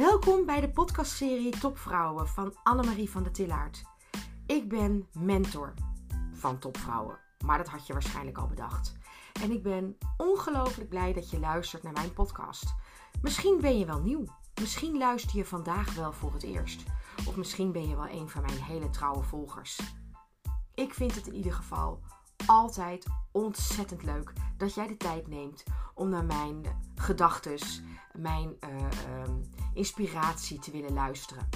Welkom bij de podcastserie Topvrouwen van Annemarie van der Tillaert. Ik ben mentor van topvrouwen, maar dat had je waarschijnlijk al bedacht. En ik ben ongelooflijk blij dat je luistert naar mijn podcast. Misschien ben je wel nieuw. Misschien luister je vandaag wel voor het eerst. Of misschien ben je wel een van mijn hele trouwe volgers. Ik vind het in ieder geval altijd ontzettend leuk dat jij de tijd neemt om naar mijn gedachten, mijn uh, inspiratie te willen luisteren.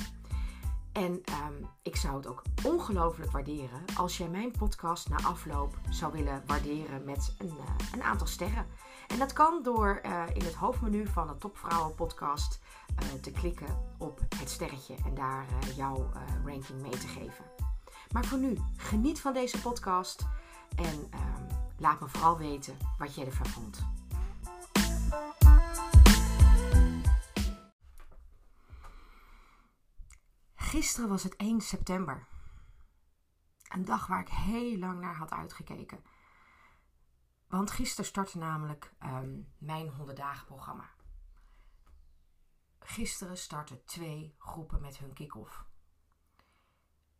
En um, ik zou het ook ongelooflijk waarderen als jij mijn podcast na afloop zou willen waarderen met een, uh, een aantal sterren. En dat kan door uh, in het hoofdmenu van de Topvrouwen podcast te klikken op het sterretje en daar jouw ranking mee te geven. Maar voor nu, geniet van deze podcast en um, laat me vooral weten wat jij ervan vond. Gisteren was het 1 september. Een dag waar ik heel lang naar had uitgekeken. Want gisteren startte namelijk um, mijn 100 dagen programma. Gisteren startten twee groepen met hun kick-off.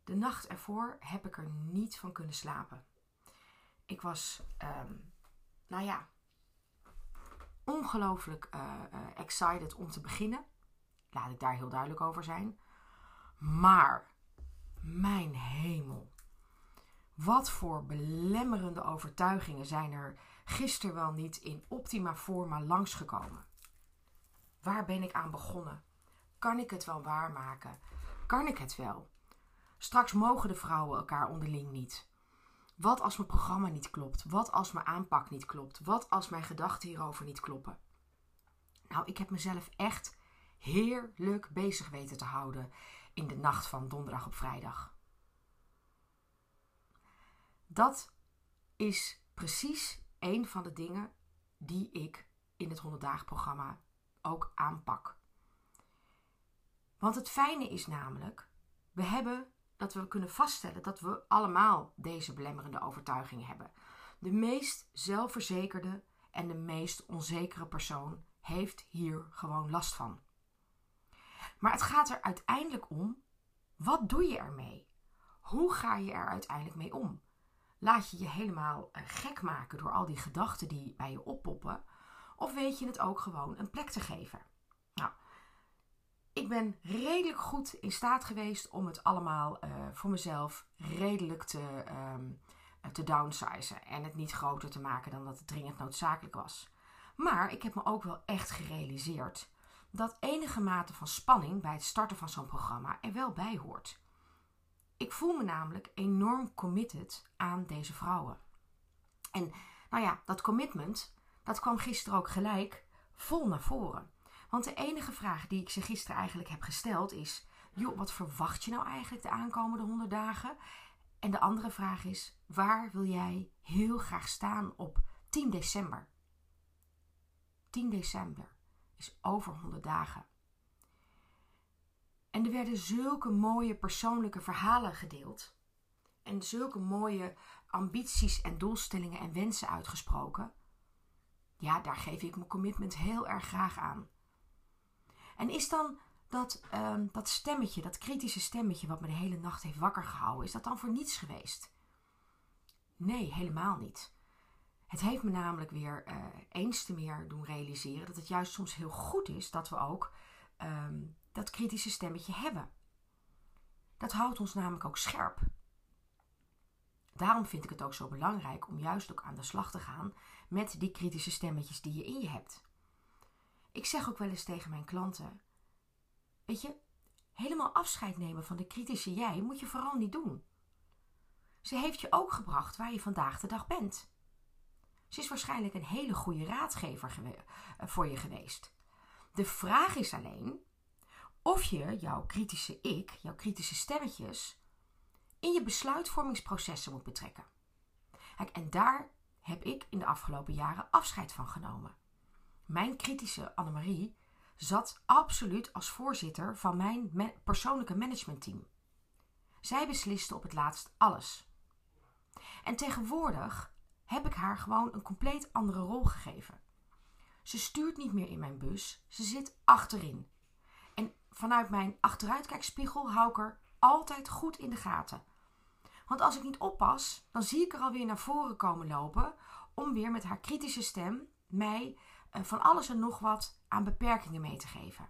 De nacht ervoor heb ik er niet van kunnen slapen. Ik was, um, nou ja, ongelooflijk uh, uh, excited om te beginnen. Laat ik daar heel duidelijk over zijn. Maar, mijn hemel. Wat voor belemmerende overtuigingen zijn er gisteren wel niet in optima forma langsgekomen? Waar ben ik aan begonnen? Kan ik het wel waarmaken? Kan ik het wel? Straks mogen de vrouwen elkaar onderling niet. Wat als mijn programma niet klopt? Wat als mijn aanpak niet klopt? Wat als mijn gedachten hierover niet kloppen? Nou, ik heb mezelf echt heerlijk bezig weten te houden in de nacht van donderdag op vrijdag. Dat is precies een van de dingen die ik in het 100 dagen programma ook aanpak. Want het fijne is namelijk, we hebben dat we kunnen vaststellen dat we allemaal deze belemmerende overtuigingen hebben. De meest zelfverzekerde en de meest onzekere persoon heeft hier gewoon last van. Maar het gaat er uiteindelijk om: wat doe je ermee? Hoe ga je er uiteindelijk mee om? Laat je je helemaal eh, gek maken door al die gedachten die bij je oppoppen? Of weet je het ook gewoon een plek te geven? Nou, ik ben redelijk goed in staat geweest om het allemaal uh, voor mezelf redelijk te, um, te downsizen. En het niet groter te maken dan dat het dringend noodzakelijk was. Maar ik heb me ook wel echt gerealiseerd dat enige mate van spanning bij het starten van zo'n programma er wel bij hoort. Ik voel me namelijk enorm committed aan deze vrouwen. En nou ja, dat commitment, dat kwam gisteren ook gelijk vol naar voren. Want de enige vraag die ik ze gisteren eigenlijk heb gesteld is: joh, wat verwacht je nou eigenlijk de aankomende 100 dagen? En de andere vraag is: waar wil jij heel graag staan op 10 december? 10 december is over 100 dagen. En er werden zulke mooie persoonlijke verhalen gedeeld. En zulke mooie ambities en doelstellingen en wensen uitgesproken. Ja, daar geef ik mijn commitment heel erg graag aan. En is dan dat, um, dat stemmetje, dat kritische stemmetje wat me de hele nacht heeft wakker gehouden, is dat dan voor niets geweest? Nee, helemaal niet. Het heeft me namelijk weer uh, eens te meer doen realiseren dat het juist soms heel goed is dat we ook um, dat kritische stemmetje hebben. Dat houdt ons namelijk ook scherp. Daarom vind ik het ook zo belangrijk om juist ook aan de slag te gaan met die kritische stemmetjes die je in je hebt. Ik zeg ook wel eens tegen mijn klanten: Weet je, helemaal afscheid nemen van de kritische jij moet je vooral niet doen. Ze heeft je ook gebracht waar je vandaag de dag bent. Is waarschijnlijk een hele goede raadgever eh, voor je geweest. De vraag is alleen of je jouw kritische ik, jouw kritische stemmetjes, in je besluitvormingsprocessen moet betrekken. En daar heb ik in de afgelopen jaren afscheid van genomen. Mijn kritische Annemarie zat absoluut als voorzitter van mijn persoonlijke managementteam. Zij besliste op het laatst alles. En tegenwoordig heb ik haar gewoon een compleet andere rol gegeven. Ze stuurt niet meer in mijn bus, ze zit achterin. En vanuit mijn achteruitkijkspiegel hou ik er altijd goed in de gaten. Want als ik niet oppas, dan zie ik er alweer naar voren komen lopen om weer met haar kritische stem mij eh, van alles en nog wat aan beperkingen mee te geven.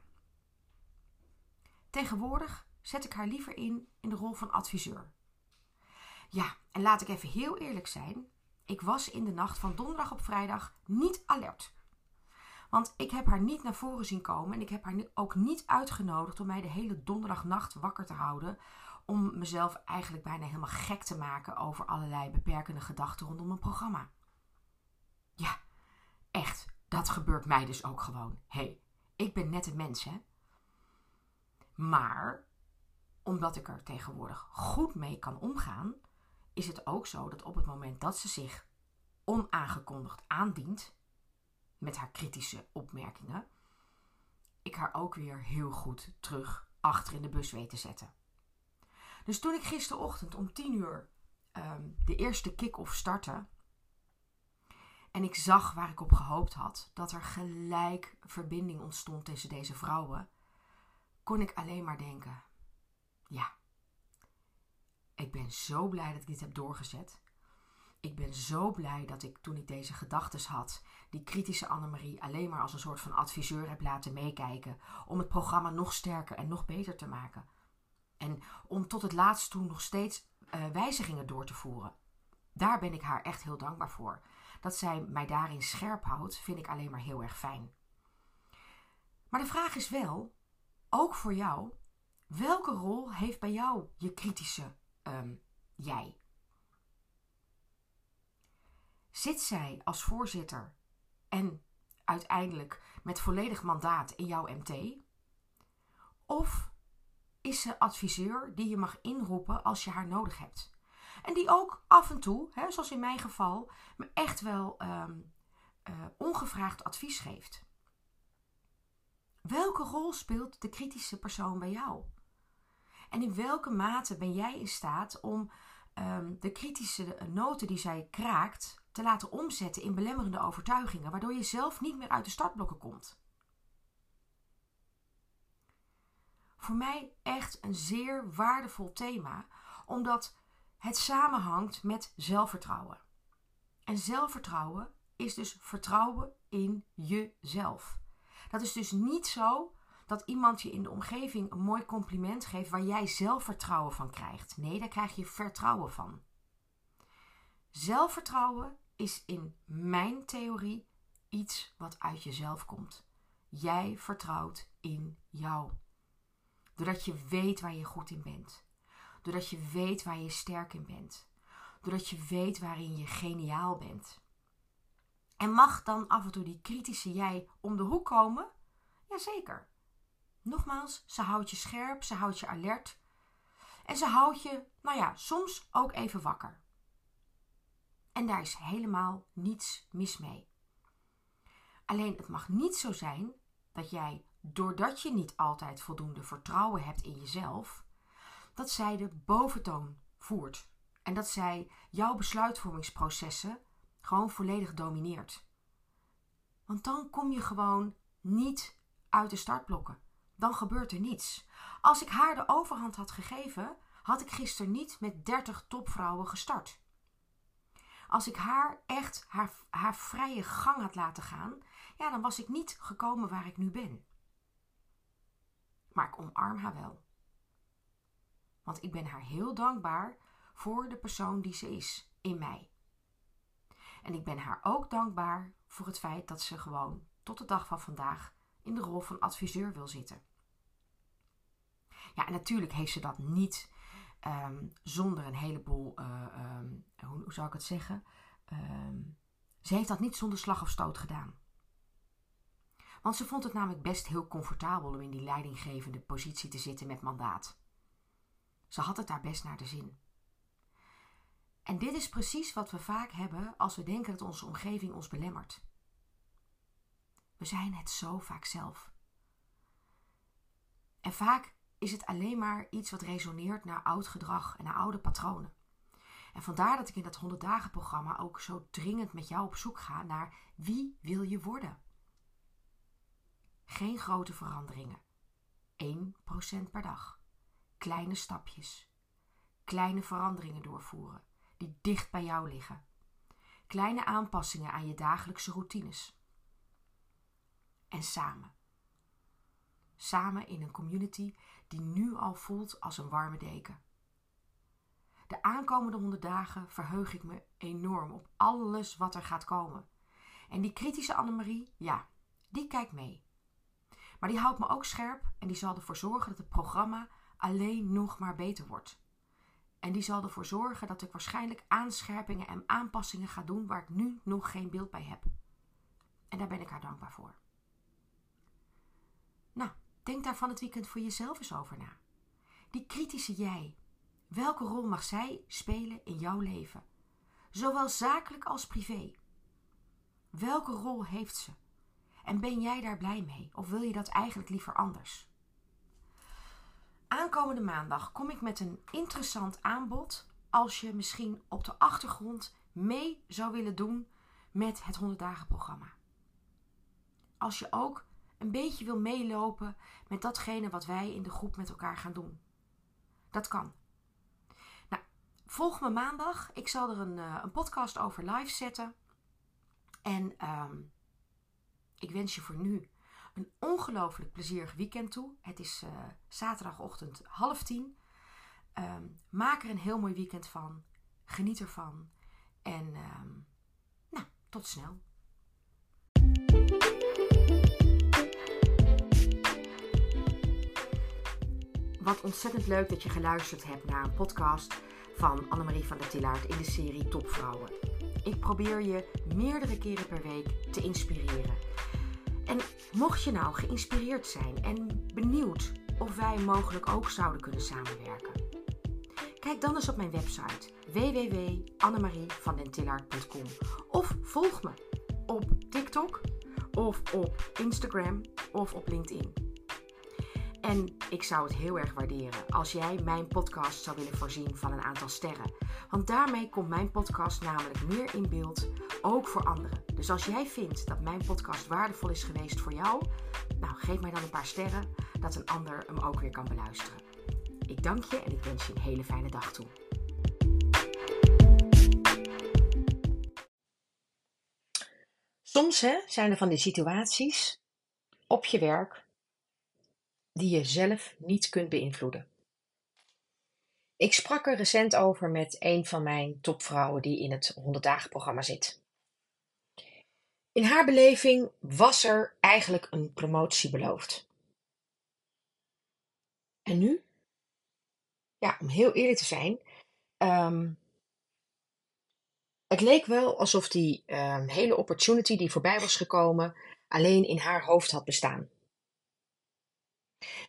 Tegenwoordig zet ik haar liever in in de rol van adviseur. Ja, en laat ik even heel eerlijk zijn. Ik was in de nacht van donderdag op vrijdag niet alert. Want ik heb haar niet naar voren zien komen en ik heb haar ook niet uitgenodigd om mij de hele donderdagnacht wakker te houden. Om mezelf eigenlijk bijna helemaal gek te maken over allerlei beperkende gedachten rondom een programma. Ja, echt, dat gebeurt mij dus ook gewoon. Hé, hey, ik ben net een mens, hè? Maar omdat ik er tegenwoordig goed mee kan omgaan, is het ook zo dat op het moment dat ze zich onaangekondigd aandient met haar kritische opmerkingen, ik haar ook weer heel goed terug achter in de bus weet te zetten. Dus toen ik gisterochtend om 10 uur um, de eerste kick-off startte en ik zag waar ik op gehoopt had, dat er gelijk verbinding ontstond tussen deze vrouwen, kon ik alleen maar denken: ja, ik ben zo blij dat ik dit heb doorgezet. Ik ben zo blij dat ik toen ik deze gedachten had, die kritische Annemarie alleen maar als een soort van adviseur heb laten meekijken om het programma nog sterker en nog beter te maken. En om tot het laatst toe nog steeds uh, wijzigingen door te voeren. Daar ben ik haar echt heel dankbaar voor. Dat zij mij daarin scherp houdt, vind ik alleen maar heel erg fijn. Maar de vraag is wel, ook voor jou, welke rol heeft bij jou je kritische um, jij? Zit zij als voorzitter en uiteindelijk met volledig mandaat in jouw MT? Of is ze adviseur die je mag inroepen als je haar nodig hebt? En die ook af en toe, hè, zoals in mijn geval, me echt wel um, uh, ongevraagd advies geeft. Welke rol speelt de kritische persoon bij jou? En in welke mate ben jij in staat om um, de kritische noten die zij kraakt te laten omzetten in belemmerende overtuigingen, waardoor je zelf niet meer uit de startblokken komt? Voor mij echt een zeer waardevol thema, omdat het samenhangt met zelfvertrouwen. En zelfvertrouwen is dus vertrouwen in jezelf. Dat is dus niet zo dat iemand je in de omgeving een mooi compliment geeft waar jij zelfvertrouwen van krijgt. Nee, daar krijg je vertrouwen van. Zelfvertrouwen is in mijn theorie iets wat uit jezelf komt. Jij vertrouwt in jou. Doordat je weet waar je goed in bent. Doordat je weet waar je sterk in bent. Doordat je weet waarin je geniaal bent. En mag dan af en toe die kritische jij om de hoek komen? Jazeker. Nogmaals, ze houdt je scherp, ze houdt je alert. En ze houdt je, nou ja, soms ook even wakker. En daar is helemaal niets mis mee. Alleen het mag niet zo zijn dat jij, doordat je niet altijd voldoende vertrouwen hebt in jezelf, dat zij de boventoon voert. En dat zij jouw besluitvormingsprocessen gewoon volledig domineert. Want dan kom je gewoon niet uit de startblokken. Dan gebeurt er niets. Als ik haar de overhand had gegeven, had ik gisteren niet met 30 topvrouwen gestart. Als ik haar echt haar, haar vrije gang had laten gaan, ja, dan was ik niet gekomen waar ik nu ben. Maar ik omarm haar wel. Want ik ben haar heel dankbaar voor de persoon die ze is in mij. En ik ben haar ook dankbaar voor het feit dat ze gewoon tot de dag van vandaag in de rol van adviseur wil zitten. Ja, en natuurlijk heeft ze dat niet um, zonder een heleboel, uh, um, hoe, zou ik het zeggen? Um, ze heeft dat niet zonder slag of stoot gedaan. Want ze vond het namelijk best heel comfortabel om in die leidinggevende positie te zitten met mandaat. Ze had het daar best naar de zin. En dit is precies wat we vaak hebben als we denken dat onze omgeving ons belemmert. We zijn het zo vaak zelf. En vaak is het alleen maar iets wat resoneert naar oud gedrag en naar oude patronen. En vandaar dat ik in dat 100 dagen programma ook zo dringend met jou op zoek ga naar wie wil je worden. Geen grote veranderingen. 1% per dag. Kleine stapjes. Kleine veranderingen doorvoeren die dicht bij jou liggen. Kleine aanpassingen aan je dagelijkse routines. En samen. Samen in een community die nu al voelt als een warme deken. De aankomende honderd dagen verheug ik me enorm op alles wat er gaat komen. En die kritische Annemarie, ja, die kijkt mee. Maar die houdt me ook scherp en die zal ervoor zorgen dat het programma alleen nog maar beter wordt. En die zal ervoor zorgen dat ik waarschijnlijk aanscherpingen en aanpassingen ga doen waar ik nu nog geen beeld bij heb. En daar ben ik haar dankbaar voor. Nou, denk daar van het weekend voor jezelf eens over na. Die kritische jij, welke rol mag zij spelen in jouw leven? Zowel zakelijk als privé. Welke rol heeft ze? En ben jij daar blij mee? Of wil je dat eigenlijk liever anders? Aankomende maandag kom ik met een interessant aanbod. Als je misschien op de achtergrond mee zou willen doen met het 100 dagen programma. Als je ook een beetje wil meelopen met datgene wat wij in de groep met elkaar gaan doen. Dat kan. Nou, volg me maandag. Ik zal er een, uh, een podcast over live zetten. En um, ik wens je voor nu een ongelooflijk plezierig weekend toe. Het is uh, zaterdagochtend half tien. Um, maak er een heel mooi weekend van. Geniet ervan. En um, nou, tot snel. Wat ontzettend leuk dat je geluisterd hebt naar een podcast van Annemarie van der Tillaert in de serie Topvrouwen. Ik probeer je meerdere keren per week te inspireren. En mocht je nou geïnspireerd zijn en benieuwd of wij mogelijk ook zouden kunnen samenwerken, kijk dan eens op mijn website www.annemarievandentillaert.com of volg me op TikTok of op Instagram of op LinkedIn. En ik zou het heel erg waarderen als jij mijn podcast zou willen voorzien van een aantal sterren. Want daarmee komt mijn podcast namelijk meer in beeld, ook voor anderen. Dus als jij vindt dat mijn podcast waardevol is geweest voor jou, nou geef mij dan een paar sterren, dat een ander hem ook weer kan beluisteren. Ik dank je en ik wens je een hele fijne dag toe. Soms hè, zijn er van die situaties op je werk die je zelf niet kunt beïnvloeden. Ik sprak er recent over met een van mijn topvrouwen die in het 100 dagen programma zit. In haar beleving was er eigenlijk een promotie beloofd. En nu? Ja, om heel eerlijk te zijn, um, het leek wel alsof die um, hele opportunity die voorbij was gekomen alleen in haar hoofd had bestaan.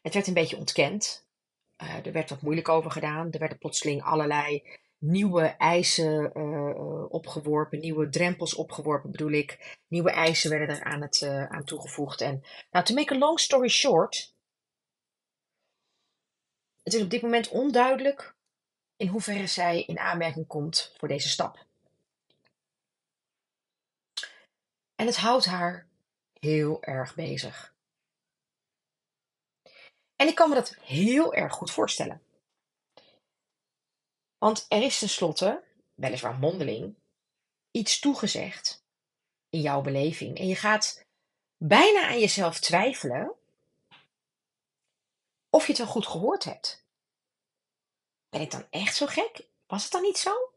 Het werd een beetje ontkend. Uh, er werd wat moeilijk over gedaan. Er werden plotseling allerlei nieuwe eisen uh, opgeworpen, nieuwe drempels opgeworpen bedoel ik. Nieuwe eisen werden er aan, het, uh, aan toegevoegd. En nou, to make a long story short, het is op dit moment onduidelijk in hoeverre zij in aanmerking komt voor deze stap. En het houdt haar heel erg bezig. En ik kan me dat heel erg goed voorstellen. Want er is tenslotte, weliswaar mondeling, iets toegezegd in jouw beleving. En je gaat bijna aan jezelf twijfelen of je het wel goed gehoord hebt. Ben ik dan echt zo gek? Was het dan niet zo?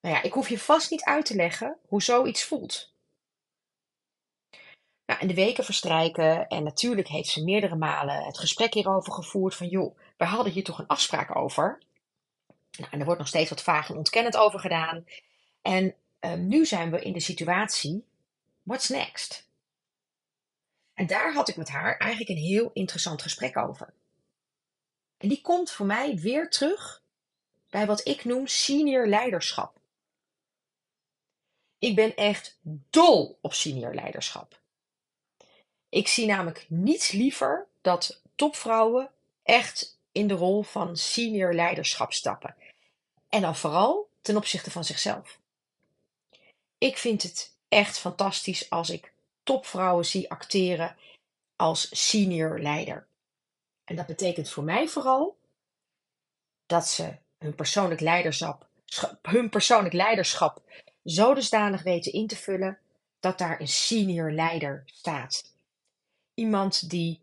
Nou ja, ik hoef je vast niet uit te leggen hoe zoiets voelt. Nou, en de weken verstrijken en natuurlijk heeft ze meerdere malen het gesprek hierover gevoerd van joh, we hadden hier toch een afspraak over. Nou, en er wordt nog steeds wat vaag en ontkennend over gedaan. En um, nu zijn we in de situatie, what's next? En daar had ik met haar eigenlijk een heel interessant gesprek over. En die komt voor mij weer terug bij wat ik noem senior leiderschap. Ik ben echt dol op senior leiderschap. Ik zie namelijk niets liever dat topvrouwen echt in de rol van senior leiderschap stappen. En dan vooral ten opzichte van zichzelf. Ik vind het echt fantastisch als ik topvrouwen zie acteren als senior leider. En dat betekent voor mij vooral dat ze hun persoonlijk leiderschap, hun persoonlijk leiderschap zo dusdanig weten in te vullen dat daar een senior leider staat. Iemand die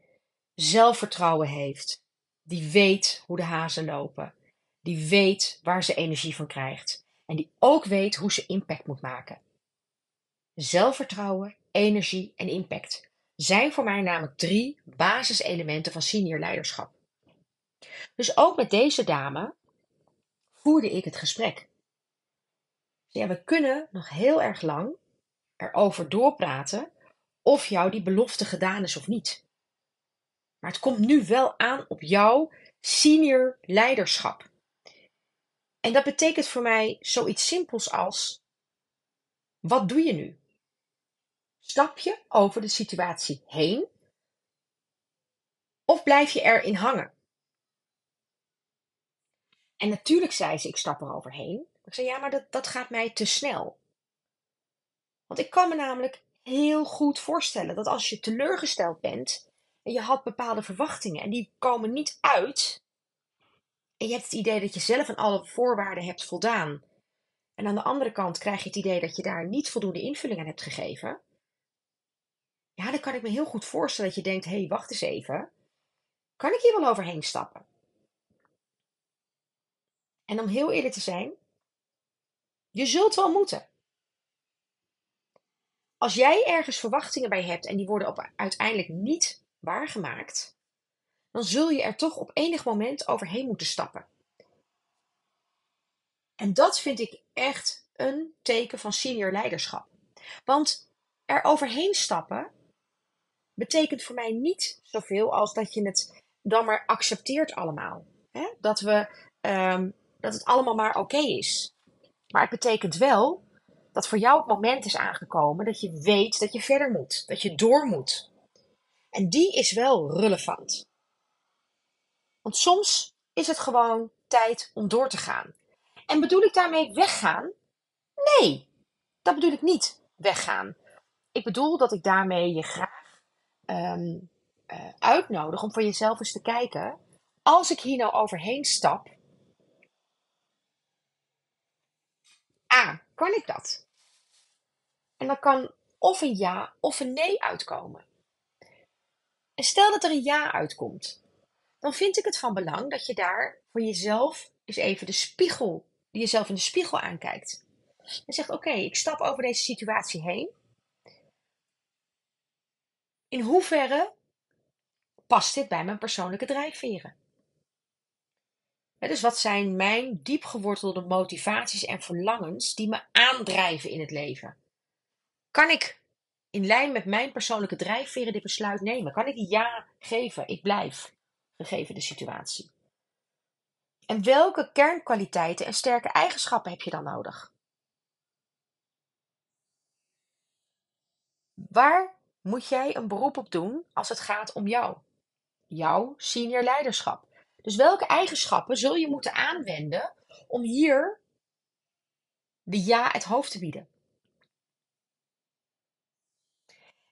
zelfvertrouwen heeft, die weet hoe de hazen lopen, die weet waar ze energie van krijgt en die ook weet hoe ze impact moet maken. Zelfvertrouwen, energie en impact zijn voor mij namelijk drie basiselementen van senior leiderschap. Dus ook met deze dame voerde ik het gesprek. We kunnen nog heel erg lang erover doorpraten of jou die belofte gedaan is of niet. Maar het komt nu wel aan op jouw senior leiderschap. En dat betekent voor mij zoiets simpels als: wat doe je nu? Stap je over de situatie heen? Of blijf je erin hangen? En natuurlijk zei ze: ik stap er overheen. Ik zei: ja, maar dat, dat gaat mij te snel. Want ik kan me namelijk heel goed voorstellen dat als je teleurgesteld bent en je had bepaalde verwachtingen en die komen niet uit, en je hebt het idee dat je zelf aan alle voorwaarden hebt voldaan, en aan de andere kant krijg je het idee dat je daar niet voldoende invulling aan hebt gegeven, ja, dan kan ik me heel goed voorstellen dat je denkt: hé, hey, wacht eens even, kan ik hier wel overheen stappen? En om heel eerlijk te zijn, je zult wel moeten. Als jij ergens verwachtingen bij hebt en die worden op, uiteindelijk niet waargemaakt, dan zul je er toch op enig moment overheen moeten stappen. En dat vind ik echt een teken van senior leiderschap. Want er overheen stappen betekent voor mij niet zoveel als dat je het dan maar accepteert allemaal. Dat, we, um, dat het allemaal maar oké is. Maar het betekent wel dat voor jou het moment is aangekomen dat je weet dat je verder moet, dat je door moet. En die is wel relevant. Want soms is het gewoon tijd om door te gaan. En bedoel ik daarmee weggaan? Nee, dat bedoel ik niet weggaan. Ik bedoel dat ik daarmee je graag um, uh, uitnodig om voor jezelf eens te kijken. Als ik hier nou overheen stap, A, kan ik dat? En dan kan of een ja of een nee uitkomen. En stel dat er een ja uitkomt, dan vind ik het van belang dat je daar voor jezelf eens even de spiegel, die jezelf in de spiegel aankijkt. En zegt: Oké, ik stap over deze situatie heen. In hoeverre past dit bij mijn persoonlijke drijfveren? Dus wat zijn mijn diepgewortelde motivaties en verlangens die me aandrijven in het leven? Kan ik in lijn met mijn persoonlijke drijfveren dit besluit nemen? Kan ik ja geven? Ik blijf, gegeven de situatie. En welke kernkwaliteiten en sterke eigenschappen heb je dan nodig? Waar moet jij een beroep op doen als het gaat om jou? Jouw senior leiderschap. Dus welke eigenschappen zul je moeten aanwenden om hier de ja het hoofd te bieden?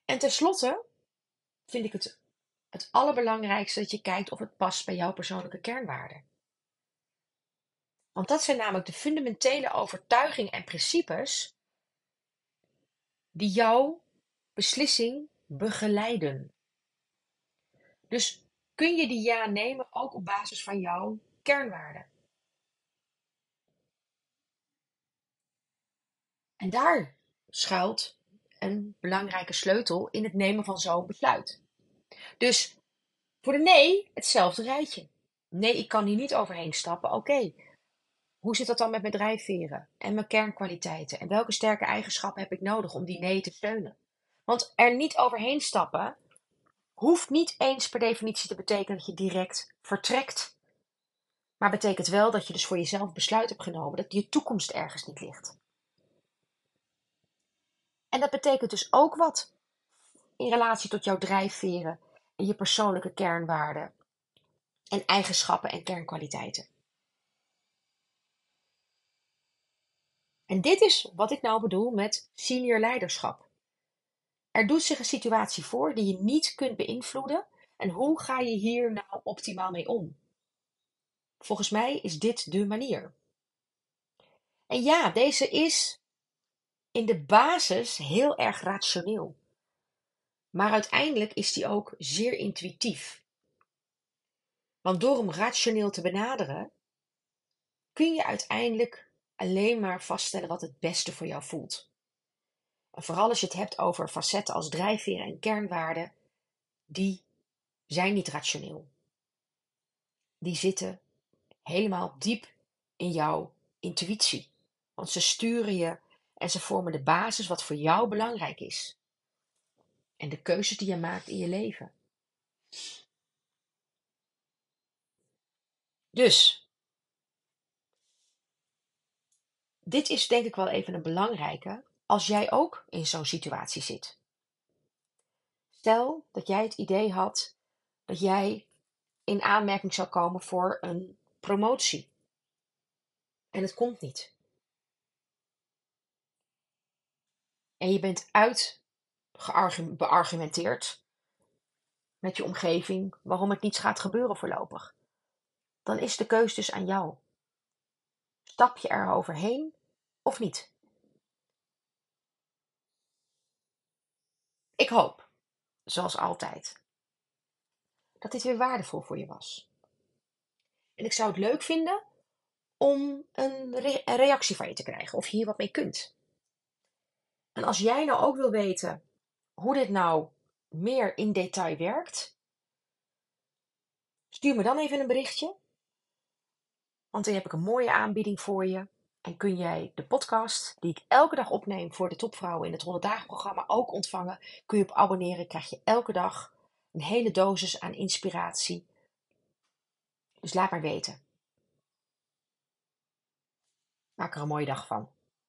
En tenslotte vind ik het het allerbelangrijkste dat je kijkt of het past bij jouw persoonlijke kernwaarden. Want dat zijn namelijk de fundamentele overtuigingen en principes die jouw beslissing begeleiden. Dus kun je die ja nemen ook op basis van jouw kernwaarden. En daar schuilt een belangrijke sleutel in het nemen van zo'n besluit. Dus voor de nee, hetzelfde rijtje. Nee, ik kan hier niet overheen stappen. Oké, hoe zit dat dan met mijn drijfveren en mijn kernkwaliteiten? En welke sterke eigenschappen heb ik nodig om die nee te steunen? Want er niet overheen stappen hoeft niet eens per definitie te betekenen dat je direct vertrekt. Maar betekent wel dat je dus voor jezelf besluit hebt genomen dat je toekomst ergens niet ligt. En dat betekent dus ook wat in relatie tot jouw drijfveren en je persoonlijke kernwaarden en eigenschappen en kernkwaliteiten. En dit is wat ik nou bedoel met senior leiderschap. Er doet zich een situatie voor die je niet kunt beïnvloeden. En hoe ga je hier nou optimaal mee om? Volgens mij is dit de manier. En ja, deze is in de basis heel erg rationeel. Maar uiteindelijk is die ook zeer intuïtief. Want door hem rationeel te benaderen, kun je uiteindelijk alleen maar vaststellen wat het beste voor jou voelt. Vooral als je het hebt over facetten als drijfveren en kernwaarden, die zijn niet rationeel. Die zitten helemaal diep in jouw intuïtie. Want ze sturen je en ze vormen de basis wat voor jou belangrijk is. En de keuzes die je maakt in je leven. Dus, dit is denk ik wel even een belangrijke als jij ook in zo'n situatie zit. Stel dat jij het idee had dat jij in aanmerking zou komen voor een promotie. En het komt niet. En je bent uit beargumenteerd met je omgeving waarom het niet gaat gebeuren voorlopig. Dan is de keus dus aan jou. Stap je er overheen of niet? Ik hoop, zoals altijd, dat dit weer waardevol voor je was. En ik zou het leuk vinden om een, reactie van je te krijgen of je hier wat mee kunt. En als jij nou ook wil weten hoe dit nou meer in detail werkt, stuur me dan even een berichtje. Want dan heb ik een mooie aanbieding voor je. En kun jij de podcast die ik elke dag opneem voor de topvrouwen in het 100 dagen programma ook ontvangen. Kun je op abonneren, krijg je elke dag een hele dosis aan inspiratie. Dus laat maar weten. Maak er een mooie dag van.